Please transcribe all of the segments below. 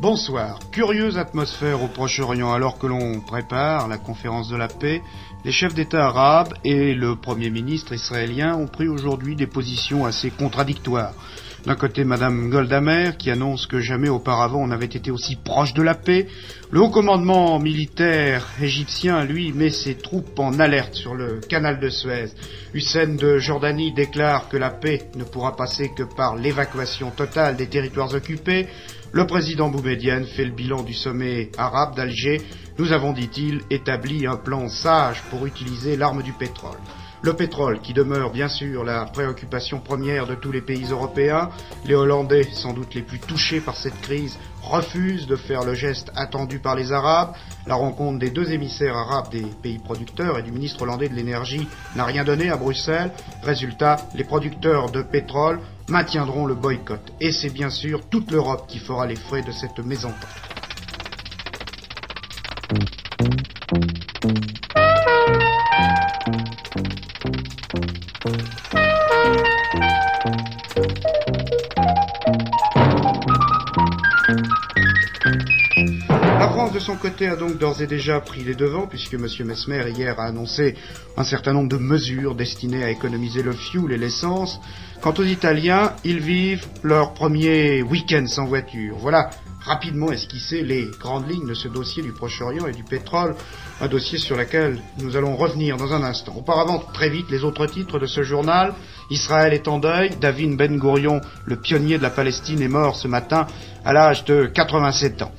Bonsoir. Curieuse atmosphère au Proche-Orient alors que l'on prépare la conférence de la paix. Les chefs d'État arabes et le Premier ministre israélien ont pris aujourd'hui des positions assez contradictoires. D'un côté, Madame Goldamer, qui annonce que jamais auparavant on n'avait été aussi proche de la paix. Le haut commandement militaire égyptien, lui, met ses troupes en alerte sur le canal de Suez. Hussein de Jordanie déclare que la paix ne pourra passer que par l'évacuation totale des territoires occupés. Le président Boumedienne fait le bilan du sommet arabe d'Alger. Nous avons, dit-il, établi un plan sage pour utiliser l'arme du pétrole. Le pétrole, qui demeure bien sûr la préoccupation première de tous les pays européens, les Hollandais, sans doute les plus touchés par cette crise, refusent de faire le geste attendu par les Arabes. La rencontre des deux émissaires arabes des pays producteurs et du ministre hollandais de l'énergie n'a rien donné à Bruxelles. Résultat, les producteurs de pétrole maintiendront le boycott. Et c'est bien sûr toute l'Europe qui fera les frais de cette mésentente. De son côté, a donc d'ores et déjà pris les devants, puisque M. Mesmer, hier, a annoncé un certain nombre de mesures destinées à économiser le fioul et l'essence. Quant aux Italiens, ils vivent leur premier week-end sans voiture. Voilà rapidement esquisser les grandes lignes de ce dossier du Proche-Orient et du pétrole, un dossier sur lequel nous allons revenir dans un instant. Auparavant, très vite, les autres titres de ce journal. Israël est en deuil. David Ben Gourion, le pionnier de la Palestine, est mort ce matin à l'âge de 87 ans.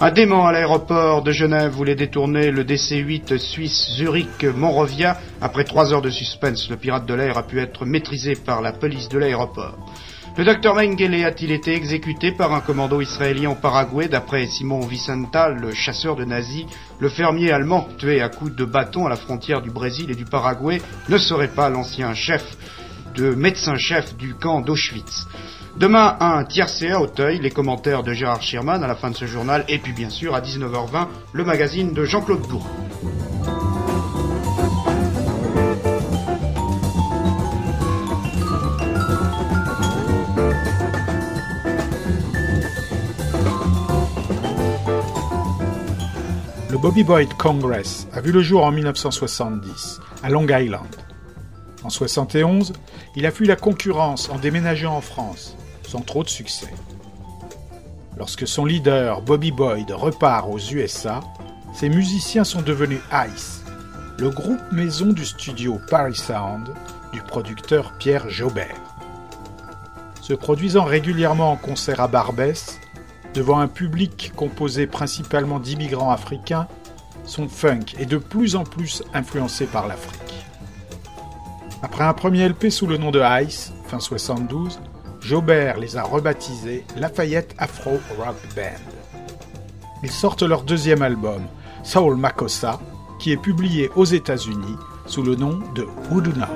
Un démon à l'aéroport de Genève voulait détourner le DC-8 suisse Zurich-Monrovia. Après trois heures de suspense, le pirate de l'air a pu être maîtrisé par la police de l'aéroport. Le docteur Mengele a-t-il été exécuté par un commando israélien au Paraguay? D'après Simon Vicenta, le chasseur de nazis, le fermier allemand tué à coups de bâton à la frontière du Brésil et du Paraguay ne serait pas l'ancien chef de médecin-chef du camp d'Auschwitz. Demain, un tiercé à Auteuil, les commentaires de Gérard Schirman à la fin de ce journal, et puis bien sûr à 19h20, le magazine de Jean-Claude Bourg. Le Bobby Boyd Congress a vu le jour en 1970 à Long Island. En 71, il a fui la concurrence en déménageant en France, sans trop de succès. Lorsque son leader, Bobby Boyd, repart aux USA, ses musiciens sont devenus Ice, le groupe maison du studio Paris Sound du producteur Pierre Jaubert. Se produisant régulièrement en concert à Barbès, devant un public composé principalement d'immigrants africains, son funk est de plus en plus influencé par l'Afrique. Après un premier LP sous le nom de Ice, fin 72, Jobert les a rebaptisés Lafayette Afro Rock Band. Ils sortent leur deuxième album, Soul Makossa, qui est publié aux États-Unis sous le nom de Wuduna.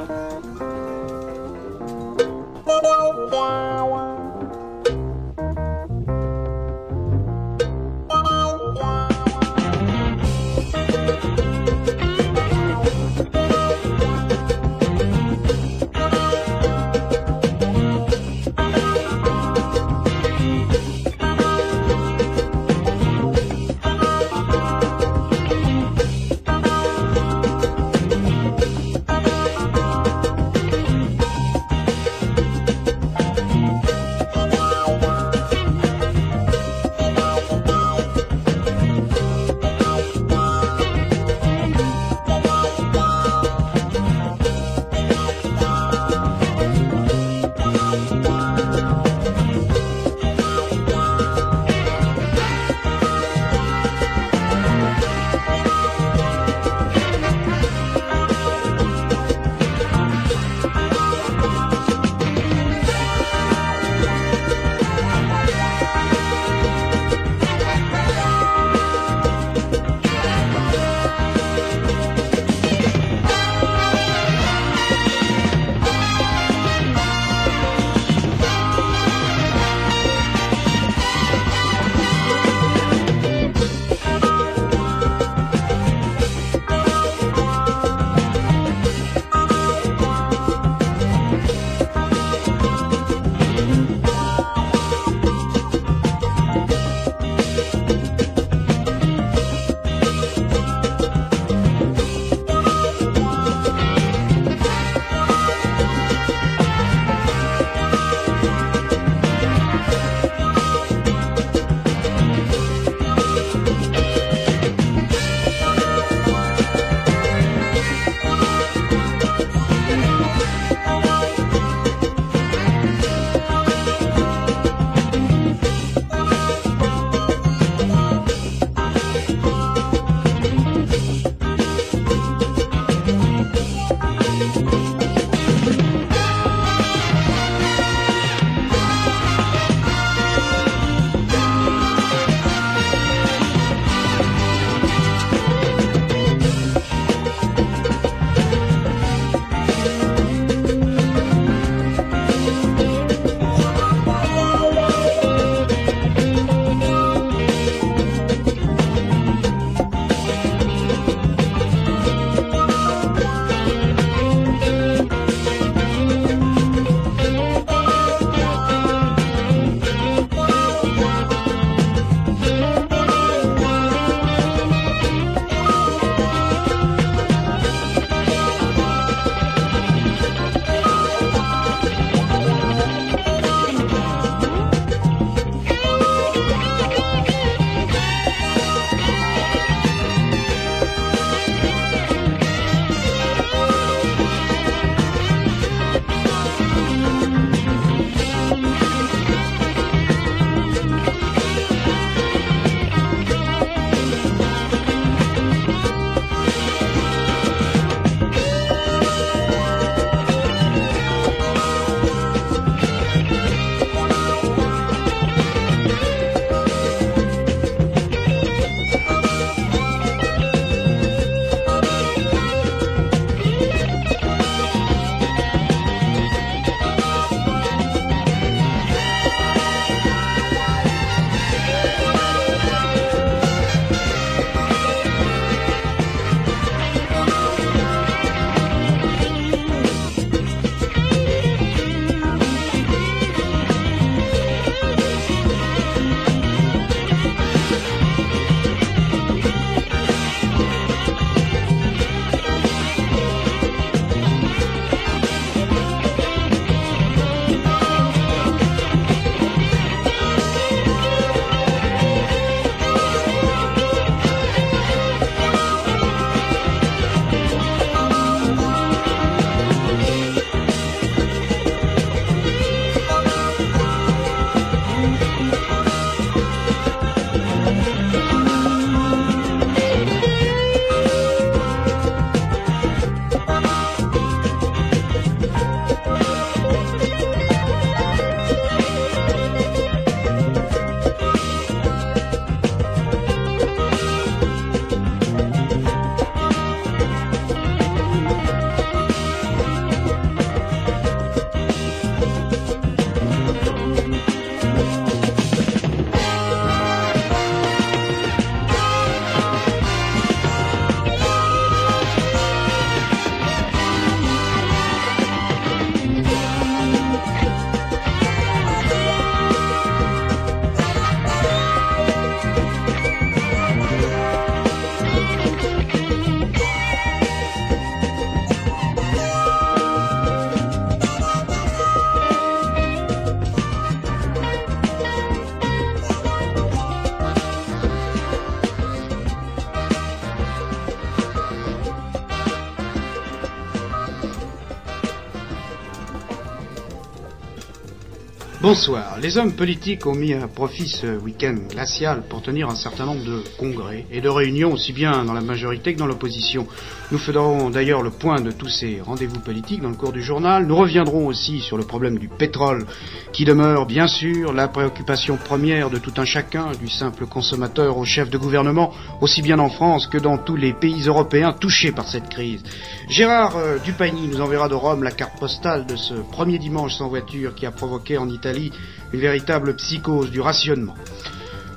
Bonsoir. Les hommes politiques ont mis à profit ce week-end glacial pour tenir un certain nombre de congrès et de réunions aussi bien dans la majorité que dans l'opposition. Nous ferons d'ailleurs le point de tous ces rendez-vous politiques dans le cours du journal. Nous reviendrons aussi sur le problème du pétrole qui demeure bien sûr la préoccupation première de tout un chacun, du simple consommateur au chef de gouvernement, aussi bien en France que dans tous les pays européens touchés par cette crise. Gérard euh, Dupagny nous enverra de Rome la carte postale de ce premier dimanche sans voiture qui a provoqué en Italie une véritable psychose du rationnement.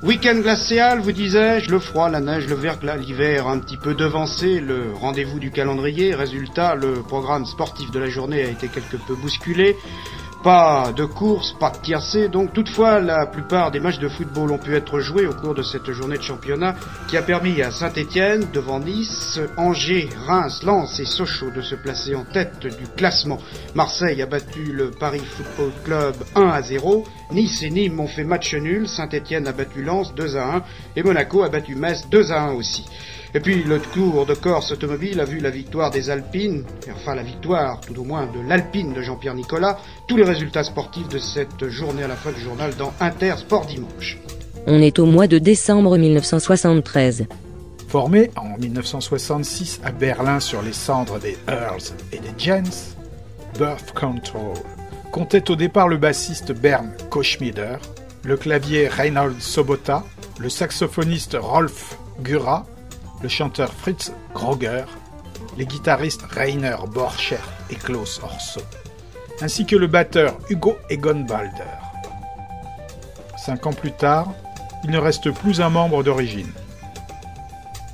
Week-end glacial, vous disais-je, le froid, la neige, le verglas, l'hiver un petit peu devancé, le rendez-vous du calendrier. Résultat, le programme sportif de la journée a été quelque peu bousculé. Pas de course, pas de tiercé, donc toutefois la plupart des matchs de football ont pu être joués au cours de cette journée de championnat qui a permis à Saint-Étienne, devant Nice, Angers, Reims, Lens et Sochaux de se placer en tête du classement. Marseille a battu le Paris Football Club 1 à 0, Nice et Nîmes ont fait match nul, Saint-Étienne a battu Lens 2 à 1 et Monaco a battu Metz 2 à 1 aussi. Et puis le Tour de Corse automobile a vu la victoire des Alpines, enfin la victoire tout au moins de l'Alpine de Jean-Pierre Nicolas, tous les résultats sportifs de cette journée à la fin du journal dans Inter Sport Dimanche. On est au mois de décembre 1973. Formé en 1966 à Berlin sur les cendres des Earls et des Jens, Birth Control comptait au départ le bassiste Bernd Koschmieder, le clavier Reinhold Sobota, le saxophoniste Rolf Gura le chanteur Fritz Groger, les guitaristes Rainer Borchert et Klaus Orso, ainsi que le batteur Hugo Egonbalder. Cinq ans plus tard, il ne reste plus un membre d'origine.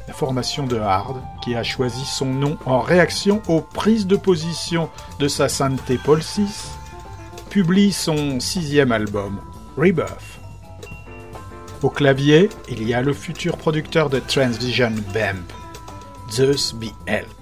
La formation de Hard, qui a choisi son nom en réaction aux prises de position de sa sainteté Paul VI, publie son sixième album, Rebirth. Au clavier, il y a le futur producteur de Transvision Bamp, Zeus Held.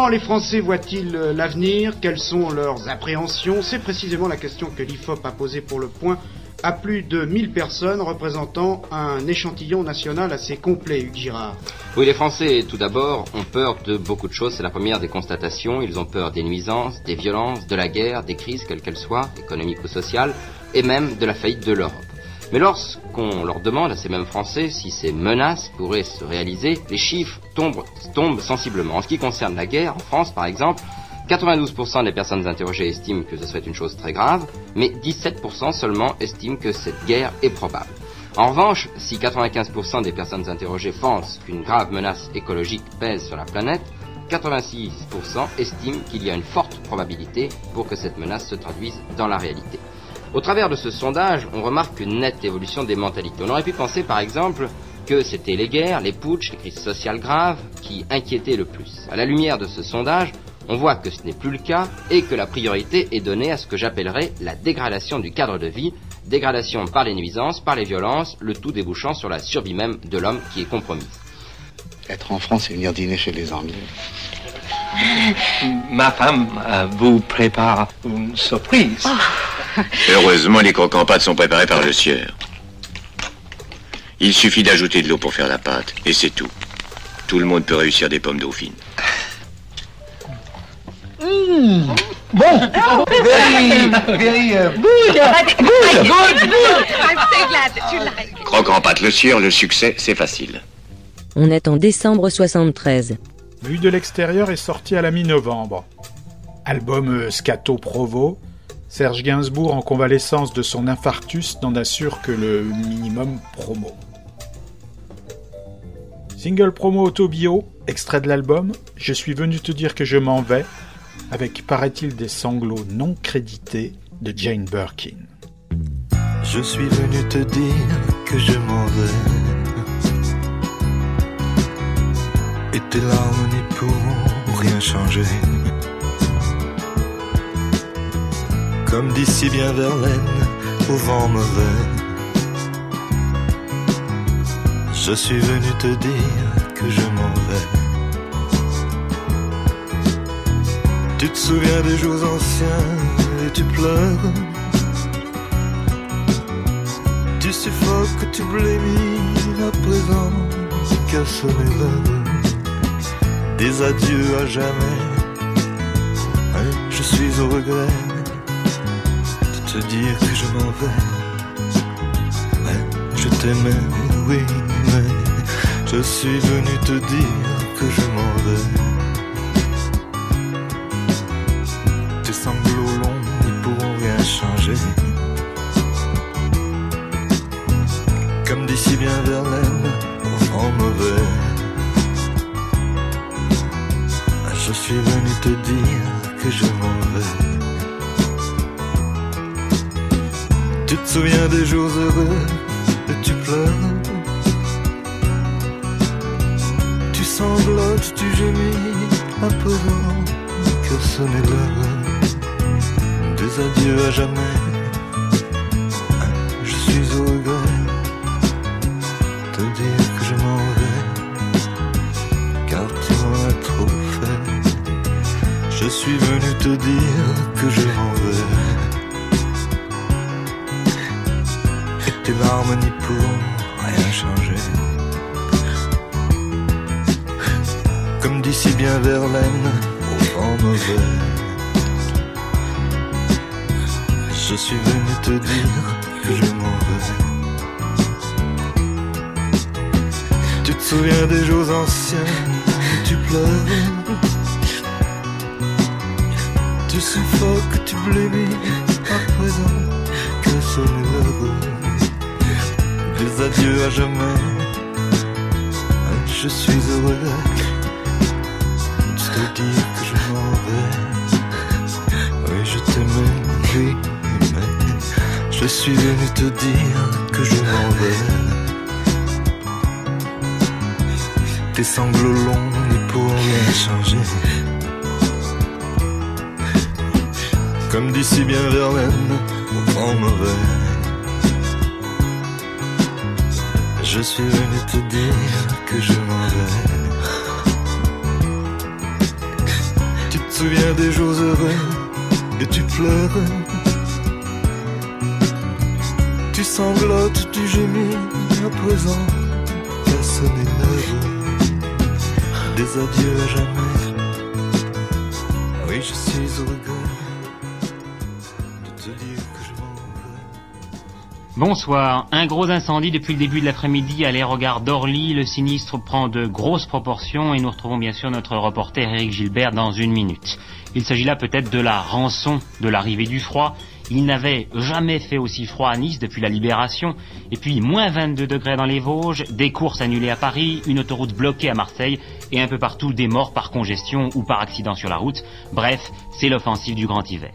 Comment les Français voient-ils euh, l'avenir? Quelles sont leurs appréhensions? C'est précisément la question que l'IFOP a posée pour le point à plus de 1000 personnes représentant un échantillon national assez complet, Hugues Girard. Oui, les Français, tout d'abord, ont peur de beaucoup de choses. C'est la première des constatations. Ils ont peur des nuisances, des violences, de la guerre, des crises, quelles qu'elles soient, économiques ou sociales, et même de la faillite de l'Europe. Mais lorsqu'on leur demande à ces mêmes Français si ces menaces pourraient se réaliser, les chiffres tombent, sensiblement. En ce qui concerne la guerre, en France par exemple, 92% des personnes interrogées estiment que ce serait une chose très grave, mais 17% seulement estiment que cette guerre est probable. En revanche, si 95% des personnes interrogées pensent qu'une grave menace écologique pèse sur la planète, 86% estiment qu'il y a une forte probabilité pour que cette menace se traduise dans la réalité. Au travers de ce sondage, on remarque une nette évolution des mentalités. On aurait pu penser par exemple que c'était les guerres, les putschs, les crises sociales graves qui inquiétaient le plus. À la lumière de ce sondage, on voit que ce n'est plus le cas et que la priorité est donnée à ce que j'appellerais la dégradation du cadre de vie, dégradation par les nuisances, par les violences, le tout débouchant sur la survie même de l'homme qui est compromise. Être en France et venir dîner chez les Anglais. Ma femme euh, vous prépare une surprise. Heureusement, les croquants pâtes sont préparés par le sieur. Il suffit d'ajouter de l'eau pour faire la pâte, et c'est tout. Tout le monde peut réussir des pommes dauphines. Bon, very, very uh, good, good, good, good. I'm so glad that you like it. Croque en pâte le sieur, le succès, c'est facile. On est en décembre 73. Vue de l'extérieur est sorti à la mi-novembre. Album euh, Scato Provo, Serge Gainsbourg en convalescence de son infarctus n'en assure que le minimum promo. Single promo auto-bio, extrait de l'album, Je suis venu te dire que je m'en vais, avec paraît-il des sanglots non crédités de Jane Birkin. Je suis venu te dire que je m'en vais. Et tes n'y pourront rien changer. Comme dit si bien Verlaine, au vent mauvais. Je suis venu te dire que je m'en vais. Tu te souviens des jours anciens et tu pleures. Tu suffoques, tu blémis à présent, n'est l'heure des adieux à jamais. Hein, Je suis au regret te dire que je m'en vais. Ouais, je t'aimais, oui, mais je suis venu te dire que je m'en vais. Tes sanglots longs n'y pourront rien changer. Comme dit si bien Verlaine, vent mauvais. Je suis venu te dire que je m'en vais. Souviens des jours heureux et tu pleures. Tu sanglotes, tu gémis à présent que n'est l'heure des adieux à jamais. Je suis au regret de te dire que je m'en vais, car tu m'en as trop fait. Je suis venu te dire au vent mauvais. Je suis venu te dire que je m'en vais. Tu te souviens des jours anciens où tu pleures. Tu suffoques, tu blémis à présent que n'est l'heure des adieux à jamais. Je suis heureux te dire que je m'en vais. Oui, je t'aimais, oui, mais je suis venu te dire que je m'en vais. Tes sanglots longs n'y pourront rien changer. Comme dit si bien Verlaine, vent mauvais. Je suis venu te dire que je m'en vais. Souviens des jours heureux et tu pleures. Tu sanglotes, tu gémis, à présent, personne n'est heureux. Des adieux à jamais. Oui, je suis au regret Bonsoir. Un gros incendie depuis le début de l'après-midi à l'aérogare d'Orly. Le sinistre prend de grosses proportions et nous retrouvons bien sûr notre reporter Eric Gilbert dans une minute. Il s'agit là peut-être de la rançon de l'arrivée du froid. Il n'avait jamais fait aussi froid à Nice depuis la libération. Et puis, moins 22 degrés dans les Vosges, des courses annulées à Paris, une autoroute bloquée à Marseille et un peu partout des morts par congestion ou par accident sur la route. Bref, c'est l'offensive du grand hiver.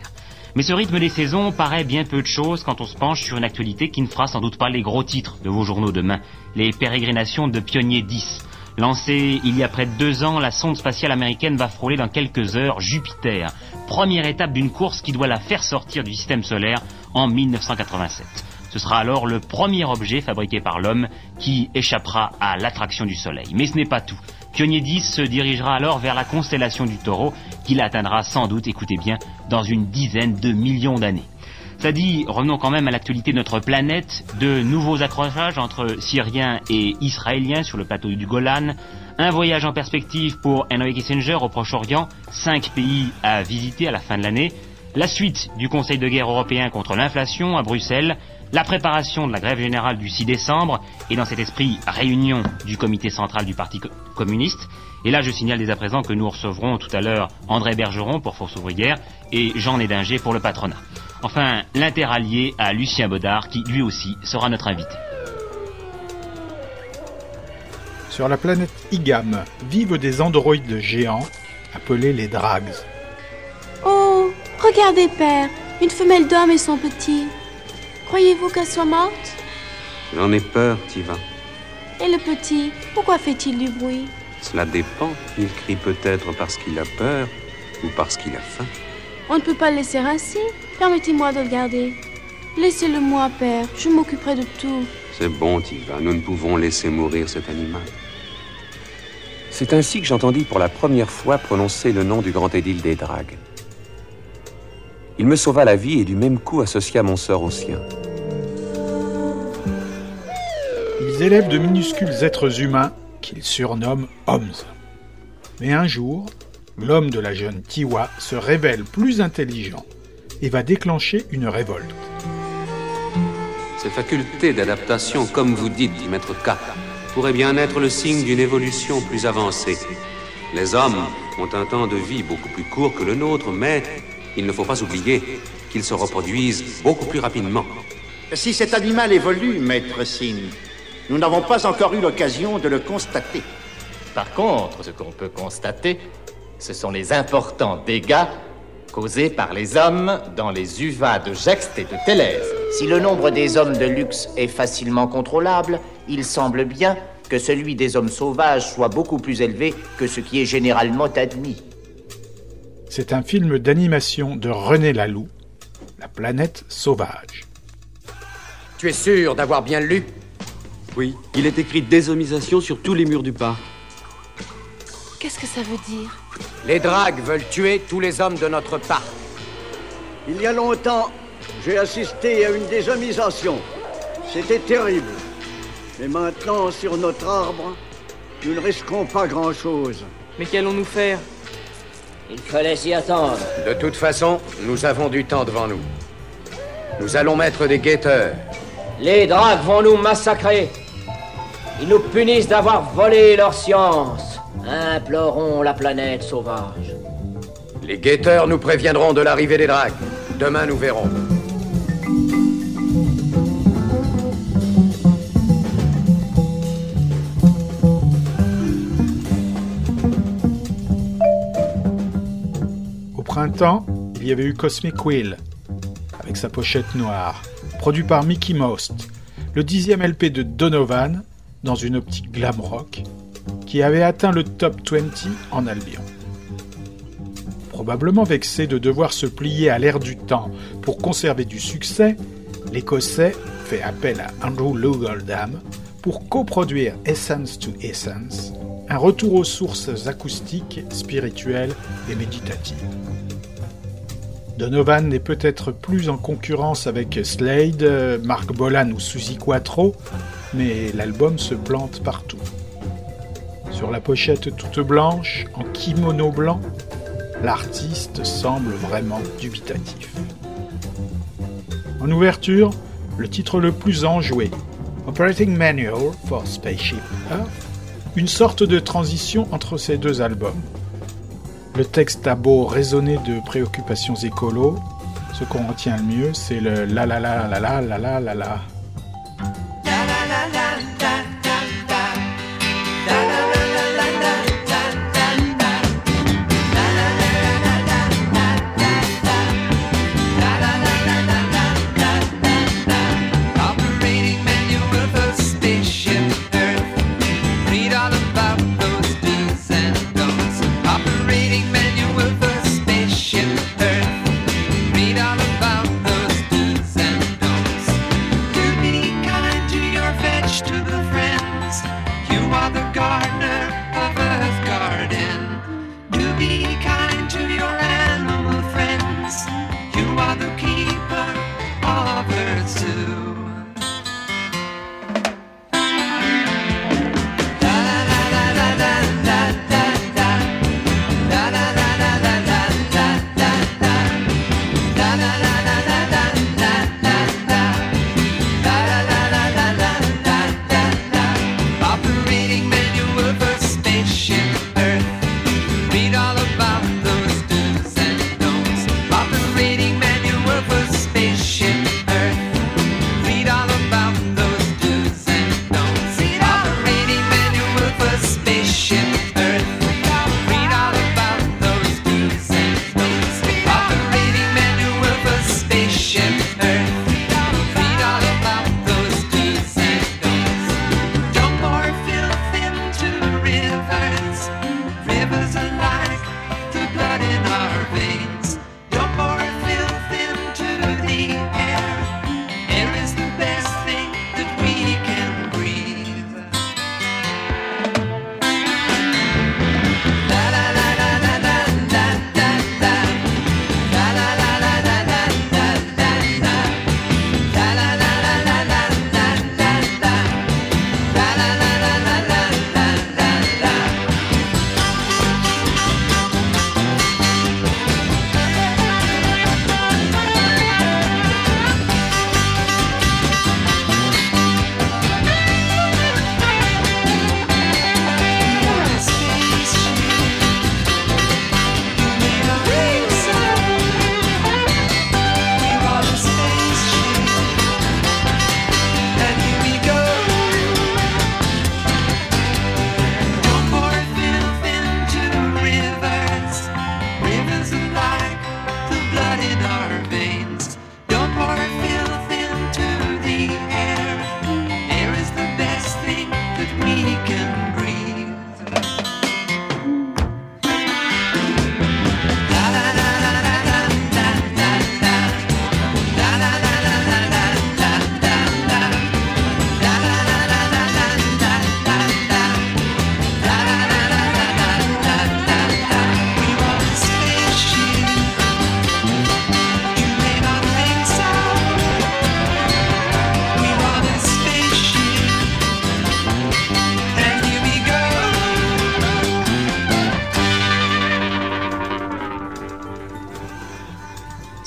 Mais ce rythme des saisons paraît bien peu de choses quand on se penche sur une actualité qui ne fera sans doute pas les gros titres de vos journaux demain. Les pérégrinations de Pionnier 10. Lancée il y a près de deux ans, la sonde spatiale américaine va frôler dans quelques heures Jupiter. Première étape d'une course qui doit la faire sortir du système solaire en 1987. Ce sera alors le premier objet fabriqué par l'homme qui échappera à l'attraction du Soleil. Mais ce n'est pas tout. Pionnier 10 se dirigera alors vers la constellation du taureau, qu'il atteindra sans doute, écoutez bien, dans une dizaine de millions d'années. Ça dit, revenons quand même à l'actualité de notre planète, de nouveaux accrochages entre Syriens et Israéliens sur le plateau du Golan, un voyage en perspective pour Henry Kissinger au Proche-Orient, cinq pays à visiter à la fin de l'année, la suite du Conseil de guerre européen contre l'inflation à Bruxelles, la préparation de la grève générale du 6 décembre, et dans cet esprit, réunion du comité central du Parti co- communiste. Et là, je signale dès à présent que nous recevrons tout à l'heure André Bergeron pour Force ouvrière et Jean Nédinger pour le patronat. Enfin, l'interallié à Lucien Baudard, qui lui aussi sera notre invité. Sur la planète Igam vivent des androïdes géants appelés les Drags. Oh, regardez, père, une femelle d'homme et son petit. Croyez-vous qu'elle soit morte? J'en ai peur, Tiva. Et le petit, pourquoi fait-il du bruit? Cela dépend. Il crie peut-être parce qu'il a peur ou parce qu'il a faim. On ne peut pas le laisser ainsi. Permettez-moi de le garder. Laissez-le moi, père, je m'occuperai de tout. C'est bon, Tiva. Nous ne pouvons laisser mourir cet animal. C'est ainsi que j'entendis pour la première fois prononcer le nom du grand édile des dragues. Il me sauva la vie et du même coup associa mon sort au sien. Ils élèvent de minuscules êtres humains qu'ils surnomment hommes. Mais un jour, l'homme de la jeune Tiwa se révèle plus intelligent et va déclencher une révolte. Ces facultés d'adaptation, comme vous dites, dit Maître K, pourraient bien être le signe d'une évolution plus avancée. Les hommes ont un temps de vie beaucoup plus court que le nôtre, mais il ne faut pas oublier qu'ils se reproduisent beaucoup plus rapidement. Si cet animal évolue, maître Sin, nous n'avons pas encore eu l'occasion de le constater. Par contre, ce qu'on peut constater, ce sont les importants dégâts causés par les hommes dans les uvas de Gexte et de Télèse. Si le nombre des hommes de luxe est facilement contrôlable, il semble bien que celui des hommes sauvages soit beaucoup plus élevé que ce qui est généralement admis. C'est un film d'animation de René Laloux, La planète sauvage. Tu es sûr d'avoir bien lu? Oui, il est écrit déshomisation sur tous les murs du parc. Qu'est-ce que ça veut dire? Les dragues veulent tuer tous les hommes de notre parc. Il y a longtemps, j'ai assisté à une déshomisation. C'était terrible. Mais maintenant, sur notre arbre, nous ne risquons pas grand-chose. Mais qu'allons-nous faire? Il fallait s'y attendre. De toute façon, nous avons du temps devant nous. Nous allons mettre des guetteurs. Les dragues vont nous massacrer. Ils nous punissent d'avoir volé leur science. Implorons la planète sauvage. Les guetteurs nous préviendront de l'arrivée des dragues. Demain, nous verrons. Il y avait eu Cosmic Wheel, avec sa pochette noire, produit par Mickey Most, le dixième LP de Donovan, dans une optique glam rock, qui avait atteint le top 20 en Albion. Probablement vexé de devoir se plier à l'ère du temps pour conserver du succès, l'Écossais fait appel à Andrew Low Goldham pour coproduire Essence to Essence, un retour aux sources acoustiques, spirituelles et méditatives. Donovan n'est peut-être plus en concurrence avec Slade, Mark Bolan ou Suzy Quattro, mais l'album se plante partout. Sur la pochette toute blanche, en kimono blanc, l'artiste semble vraiment dubitatif. En ouverture, le titre le plus enjoué, Operating Manual for Spaceship Earth, une sorte de transition entre ces deux albums. Le texte a beau résonner de préoccupations écolo, ce qu'on retient le mieux, c'est le la la la la la la la la la.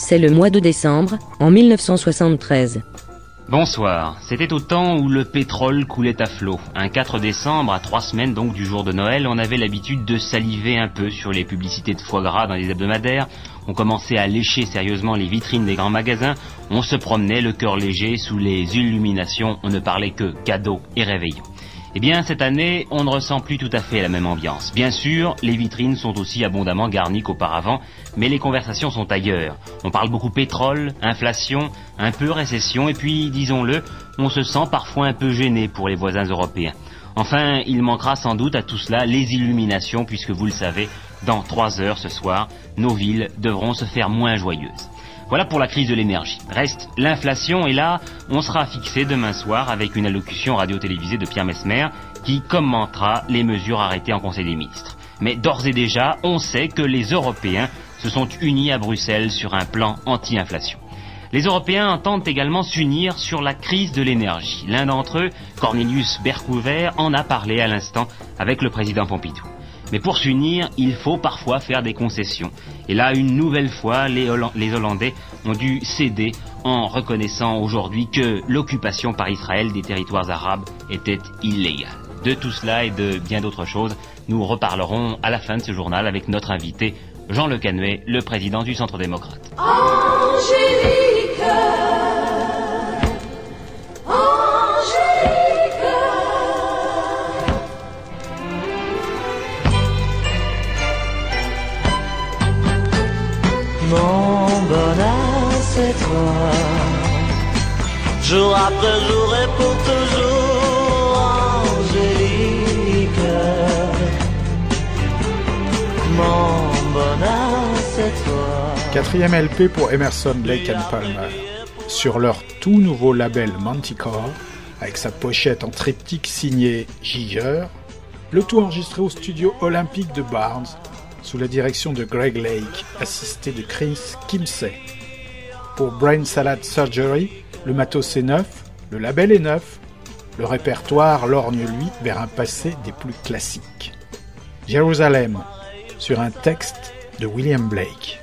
C'est le mois de décembre, en 1973. Bonsoir. C'était au temps où le pétrole coulait à flot. Un 4 décembre, à trois semaines donc du jour de Noël, on avait l'habitude de saliver un peu sur les publicités de foie gras dans les hebdomadaires. On commençait à lécher sérieusement les vitrines des grands magasins. On se promenait le cœur léger sous les illuminations. On ne parlait que cadeaux et réveillons. Eh bien, cette année, on ne ressent plus tout à fait la même ambiance. Bien sûr, les vitrines sont aussi abondamment garnies qu'auparavant, mais les conversations sont ailleurs. On parle beaucoup pétrole, inflation, un peu récession, et puis, disons-le, on se sent parfois un peu gêné pour les voisins européens. Enfin, il manquera sans doute à tout cela les illuminations, puisque vous le savez, dans trois heures ce soir, nos villes devront se faire moins joyeuses. Voilà pour la crise de l'énergie. Reste l'inflation et là, on sera fixé demain soir avec une allocution radio-télévisée de Pierre Mesmer qui commentera les mesures arrêtées en Conseil des ministres. Mais d'ores et déjà, on sait que les Européens se sont unis à Bruxelles sur un plan anti-inflation. Les Européens entendent également s'unir sur la crise de l'énergie. L'un d'entre eux, Cornelius Bercouvert, en a parlé à l'instant avec le président Pompidou. Mais pour s'unir, il faut parfois faire des concessions. Et là, une nouvelle fois, les, Hollandais ont dû céder en reconnaissant aujourd'hui que l'occupation par Israël des territoires arabes était illégale. De tout cela et de bien d'autres choses, nous reparlerons à la fin de ce journal avec notre invité, Jean Le Canuet, le président du Centre démocrate. Mon bonheur, c'est toi. Jour après jour et pour toujours, Angélique. Mon bonheur, c'est toi. Quatrième LP pour Emerson, Lake and Palmer. Sur leur tout nouveau label Manticore, avec sa pochette en triptyque signée Giger, le tout enregistré au studio olympique de Barnes sous la direction de Greg Lake, assisté de Chris Kimsey. Pour Brain Salad Surgery, le matos est neuf, le label est neuf, le répertoire lorgne lui vers un passé des plus classiques. Jérusalem, sur un texte de William Blake.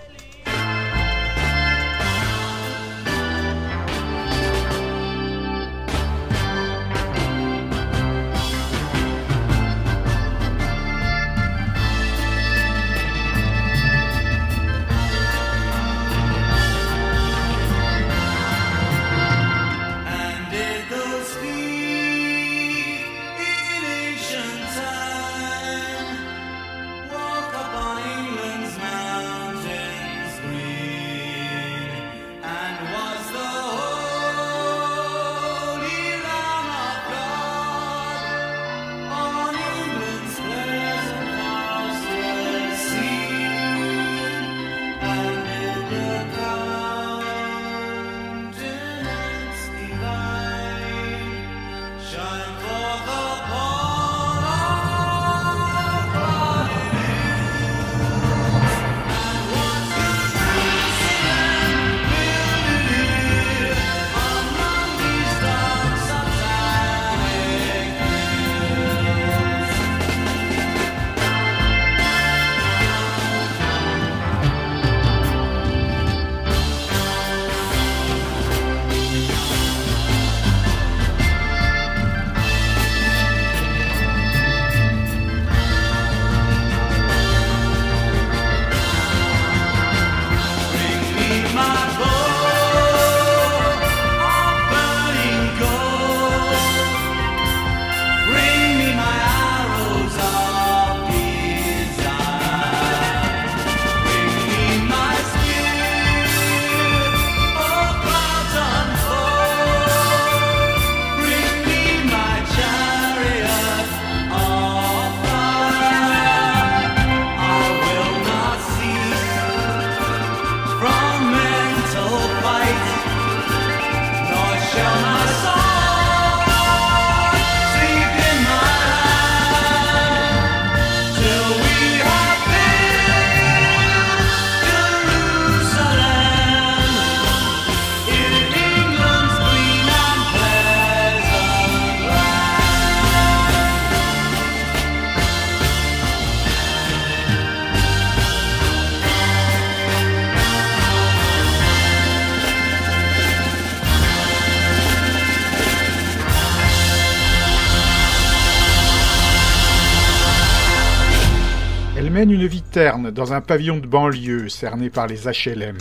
Dans un pavillon de banlieue cerné par les HLM.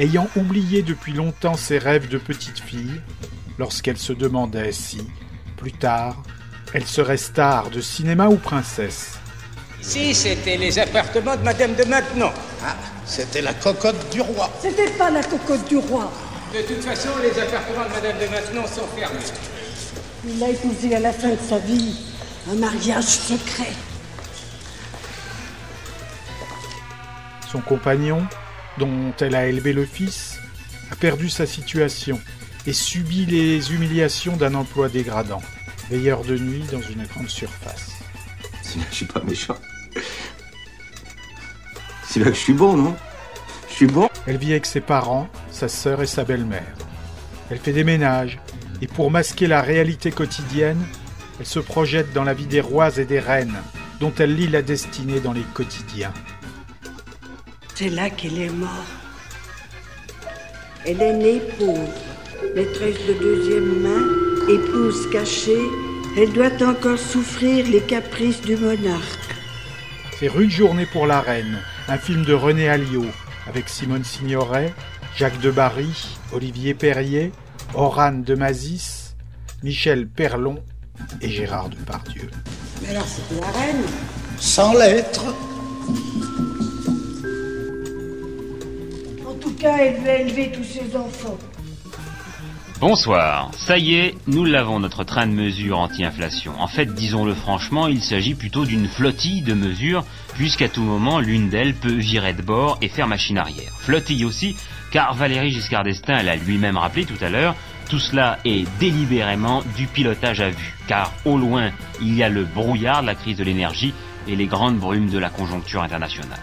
Ayant oublié depuis longtemps ses rêves de petite fille, lorsqu'elle se demandait si, plus tard, elle serait star de cinéma ou princesse. Si c'était les appartements de Madame de Maintenon. Ah, c'était la cocotte du roi. C'était pas la cocotte du roi. De toute façon, les appartements de Madame de Maintenon sont fermés. Il a épousé à la fin de sa vie un mariage secret. Son compagnon, dont elle a élevé le fils, a perdu sa situation et subit les humiliations d'un emploi dégradant, veilleur de nuit dans une grande surface. Je suis pas méchant. C'est là que je suis bon, non? Je suis bon Elle vit avec ses parents, sa sœur et sa belle-mère. Elle fait des ménages, et pour masquer la réalité quotidienne, elle se projette dans la vie des rois et des reines, dont elle lit la destinée dans les quotidiens. C'est là qu'elle est morte. Elle est née pauvre, maîtresse de deuxième main, épouse cachée, elle doit encore souffrir les caprices du monarque. C'est Rude Journée pour la Reine, un film de René Alliot, avec Simone Signoret, Jacques Debarry, Olivier Perrier, Orane de Mazis, Michel Perlon et Gérard Depardieu. Mais alors c'est la reine Sans lettres. Bonsoir. Ça y est, nous l'avons notre train de mesure anti-inflation. En fait, disons-le franchement, il s'agit plutôt d'une flottille de mesures, puisqu'à tout moment, l'une d'elles peut virer de bord et faire machine arrière. Flottille aussi, car Valéry Giscard d'Estaing l'a lui-même rappelé tout à l'heure, tout cela est délibérément du pilotage à vue, car au loin, il y a le brouillard de la crise de l'énergie et les grandes brumes de la conjoncture internationale.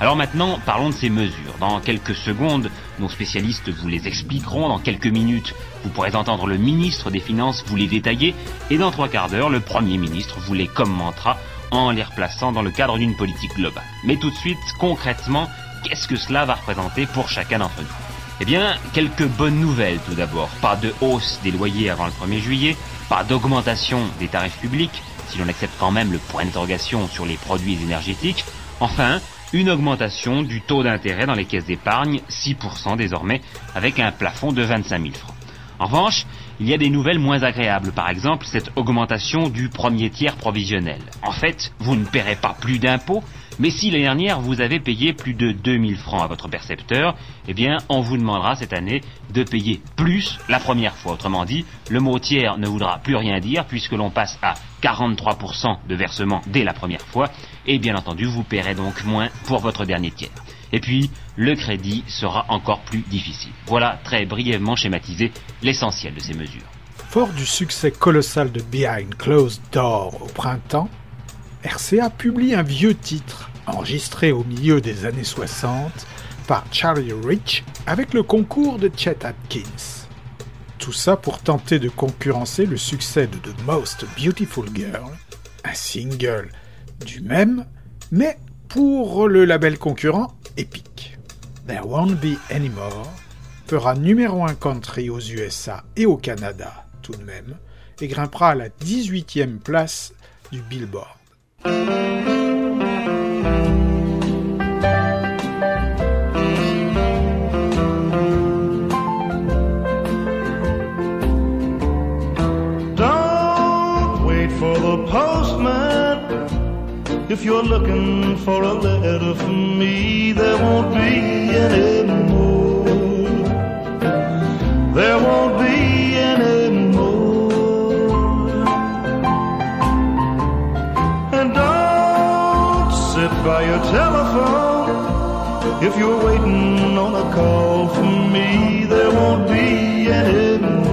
Alors maintenant, parlons de ces mesures. Dans quelques secondes, nos spécialistes vous les expliqueront. Dans quelques minutes, vous pourrez entendre le ministre des Finances vous les détailler. Et dans trois quarts d'heure, le Premier ministre vous les commentera en les replaçant dans le cadre d'une politique globale. Mais tout de suite, concrètement, qu'est-ce que cela va représenter pour chacun d'entre nous? Eh bien, quelques bonnes nouvelles tout d'abord. Pas de hausse des loyers avant le 1er juillet, pas d'augmentation des tarifs publics, si l'on accepte quand même le point d'interrogation sur les produits énergétiques. Enfin, une augmentation du taux d'intérêt dans les caisses d'épargne, 6% désormais, avec un plafond de 25 000 francs. En revanche, il y a des nouvelles moins agréables, par exemple cette augmentation du premier tiers provisionnel. En fait, vous ne paierez pas plus d'impôts, mais si l'année dernière vous avez payé plus de 2000 francs à votre percepteur, eh bien on vous demandera cette année de payer plus la première fois. Autrement dit, le mot tiers ne voudra plus rien dire puisque l'on passe à 43% de versement dès la première fois et bien entendu vous paierez donc moins pour votre dernier tiers. Et puis, le crédit sera encore plus difficile. Voilà très brièvement schématisé l'essentiel de ces mesures. Fort du succès colossal de Behind Closed Door au printemps, RCA publie un vieux titre, enregistré au milieu des années 60 par Charlie Rich avec le concours de Chet Atkins. Tout ça pour tenter de concurrencer le succès de The Most Beautiful Girl, un single du même, mais pour le label concurrent Epic. There Won't Be Anymore fera numéro 1 country aux USA et au Canada tout de même, et grimpera à la 18e place du Billboard. Postman. If you're looking for a letter from me, there won't be any more. There won't be any more. And don't sit by your telephone. If you're waiting on a call from me, there won't be any more.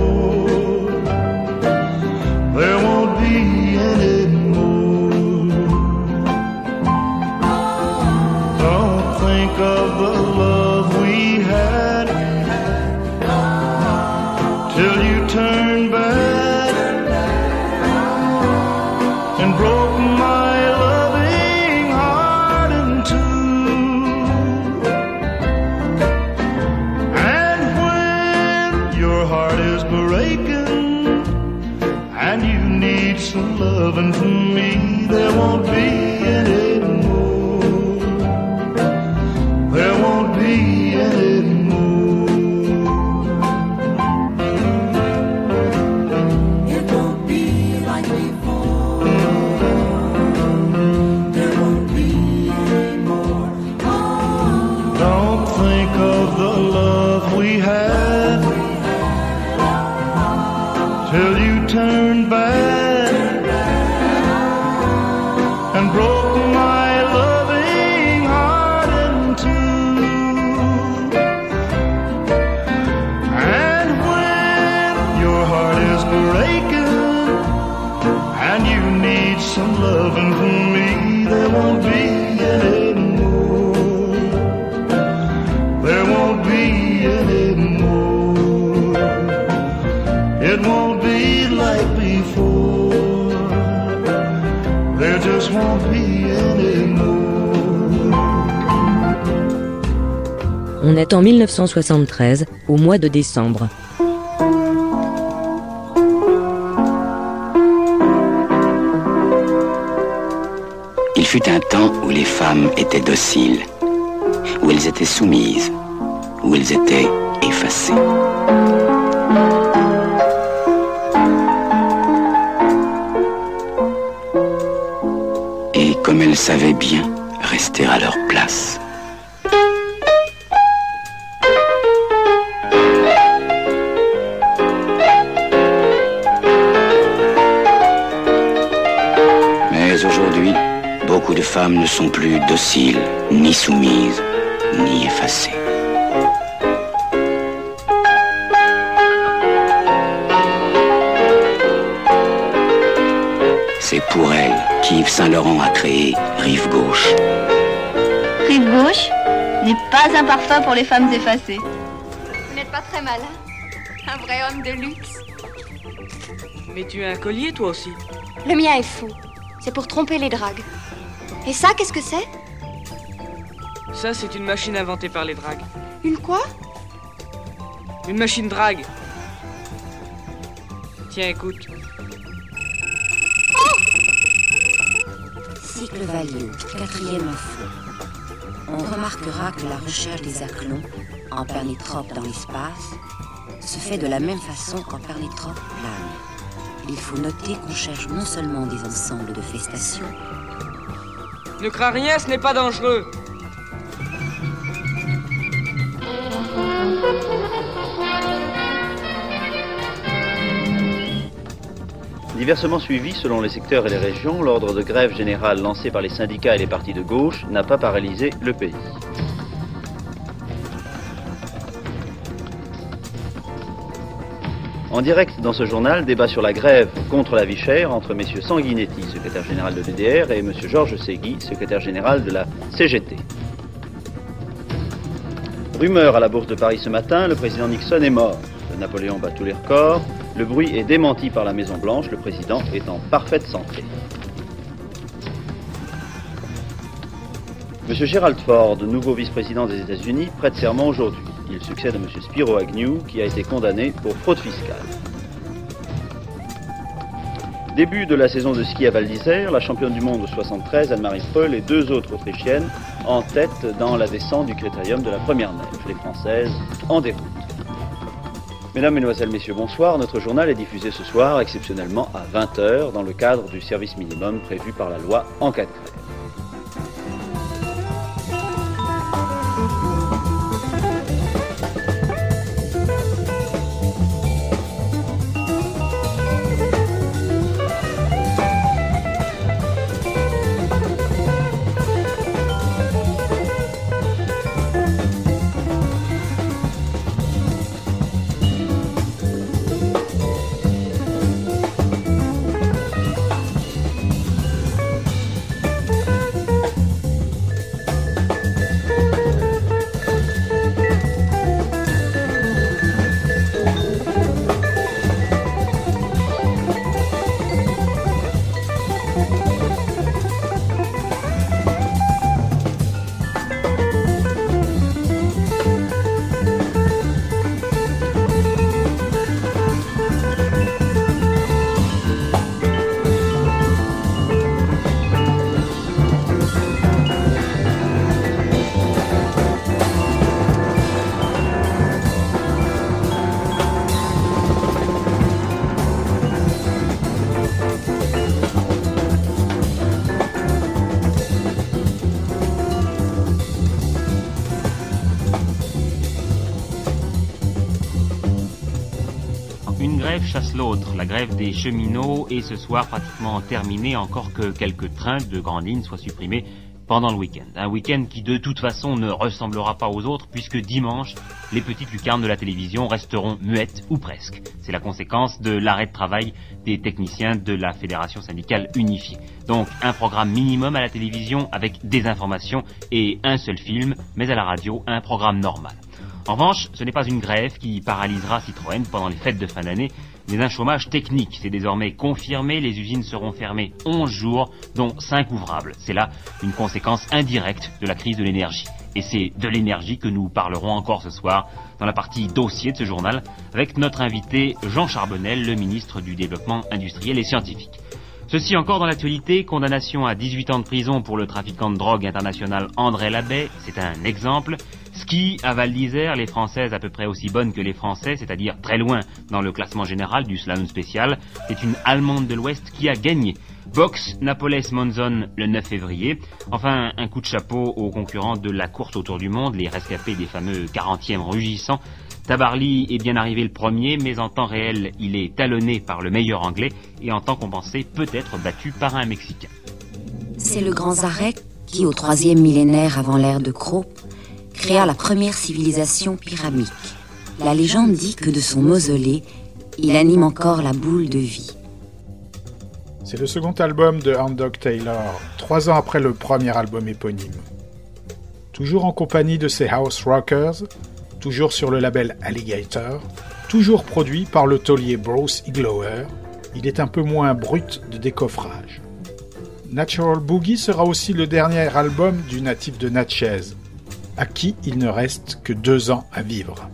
En 1973, au mois de décembre. Il fut un temps où les femmes étaient dociles, où elles étaient soumises, où elles étaient effacées. Et comme elles savaient bien rester à leur place. Femmes ne sont plus dociles, ni soumises, ni effacées. C'est pour elles qu'Yves Saint-Laurent a créé Rive Gauche. Rive gauche n'est pas un parfum pour les femmes effacées. Vous n'êtes pas très malin. Un vrai homme de luxe. Mais tu as un collier, toi aussi. Le mien est fou. C'est pour tromper les dragues. Et ça, qu'est-ce que c'est? Ça, c'est une machine inventée par les dragues. Une quoi? Une machine drague. Tiens, écoute. Cycle Valio, quatrième info. On remarquera que la recherche des aclons, en pernétrope dans l'espace, se fait de la même façon qu'en pernétrope plane. Il faut noter qu'on cherche non seulement des ensembles de festations, Ne crains rien, ce n'est pas dangereux. Diversement suivi selon les secteurs et les régions, l'ordre de grève générale lancé par les syndicats et les partis de gauche n'a pas paralysé le pays. En direct dans ce journal, débat sur la grève contre la vie chère entre M. Sanguinetti, secrétaire général de l'EDR, et M. Georges Segui, secrétaire général de la CGT. Rumeur à la Bourse de Paris ce matin, le président Nixon est mort. Le Napoléon bat tous les records. Le bruit est démenti par la Maison Blanche, le président est en parfaite santé. M. Gerald Ford, nouveau vice-président des États-Unis, prête serment aujourd'hui. Il succède à M. Spiro Agnew, qui a été condamné pour fraude fiscale. Début de la saison de ski à Val d'Isère, la championne du monde de 73, Anne-Marie Paul, et deux autres Autrichiennes en tête dans la descente du critérium de la première neige. Les Françaises en déroute. Mesdames, Mesdemoiselles, Messieurs, bonsoir. Notre journal est diffusé ce soir exceptionnellement à 20h dans le cadre du service minimum prévu par la loi en cas de grève. Chasse l'autre, la grève des cheminots est ce soir pratiquement terminée, encore que quelques trains de grandes lignes soient supprimés pendant le week-end. Un week-end qui de toute façon ne ressemblera pas aux autres puisque dimanche, les petites lucarnes de la télévision resteront muettes ou presque. C'est la conséquence de l'arrêt de travail des techniciens de la Fédération syndicale unifiée. Donc un programme minimum à la télévision avec des informations et un seul film, mais à la radio, un programme normal. En revanche, ce n'est pas une grève qui paralysera Citroën pendant les fêtes de fin d'année, mais un chômage technique. C'est désormais confirmé, les usines seront fermées 11 jours, dont 5 ouvrables. C'est là une conséquence indirecte de la crise de l'énergie. Et c'est de l'énergie que nous parlerons encore ce soir dans la partie dossier de ce journal avec notre invité Jean Charbonnel, le ministre du Développement industriel et scientifique. Ceci encore dans l'actualité, condamnation à 18 ans de prison pour le trafiquant de drogue international André Labbé, c'est un exemple. Ski à Val d'Isère, les Françaises à peu près aussi bonnes que les Français, c'est-à-dire très loin dans le classement général du slalom spécial. C'est une Allemande de l'Ouest qui a gagné. Box Napoles Monzon le 9 février. Enfin, un coup de chapeau aux concurrents de la course autour du monde, les rescapés des fameux 40e rugissants. Tabarly est bien arrivé le premier, mais en temps réel, il est talonné par le meilleur anglais et en temps compensé peut-être battu par un Mexicain. C'est le grand Zarek qui, au troisième millénaire avant l'ère de Croc, créa la première civilisation pyramique. La légende dit que de son mausolée, il anime encore la boule de vie. C'est le second album de Dog Taylor, trois ans après le premier album éponyme. Toujours en compagnie de ses House Rockers, toujours sur le label Alligator, toujours produit par le taulier Bruce Iglower, il est un peu moins brut de décoffrage. Natural Boogie sera aussi le dernier album du natif de Natchez, à qui il ne reste que deux ans à vivre.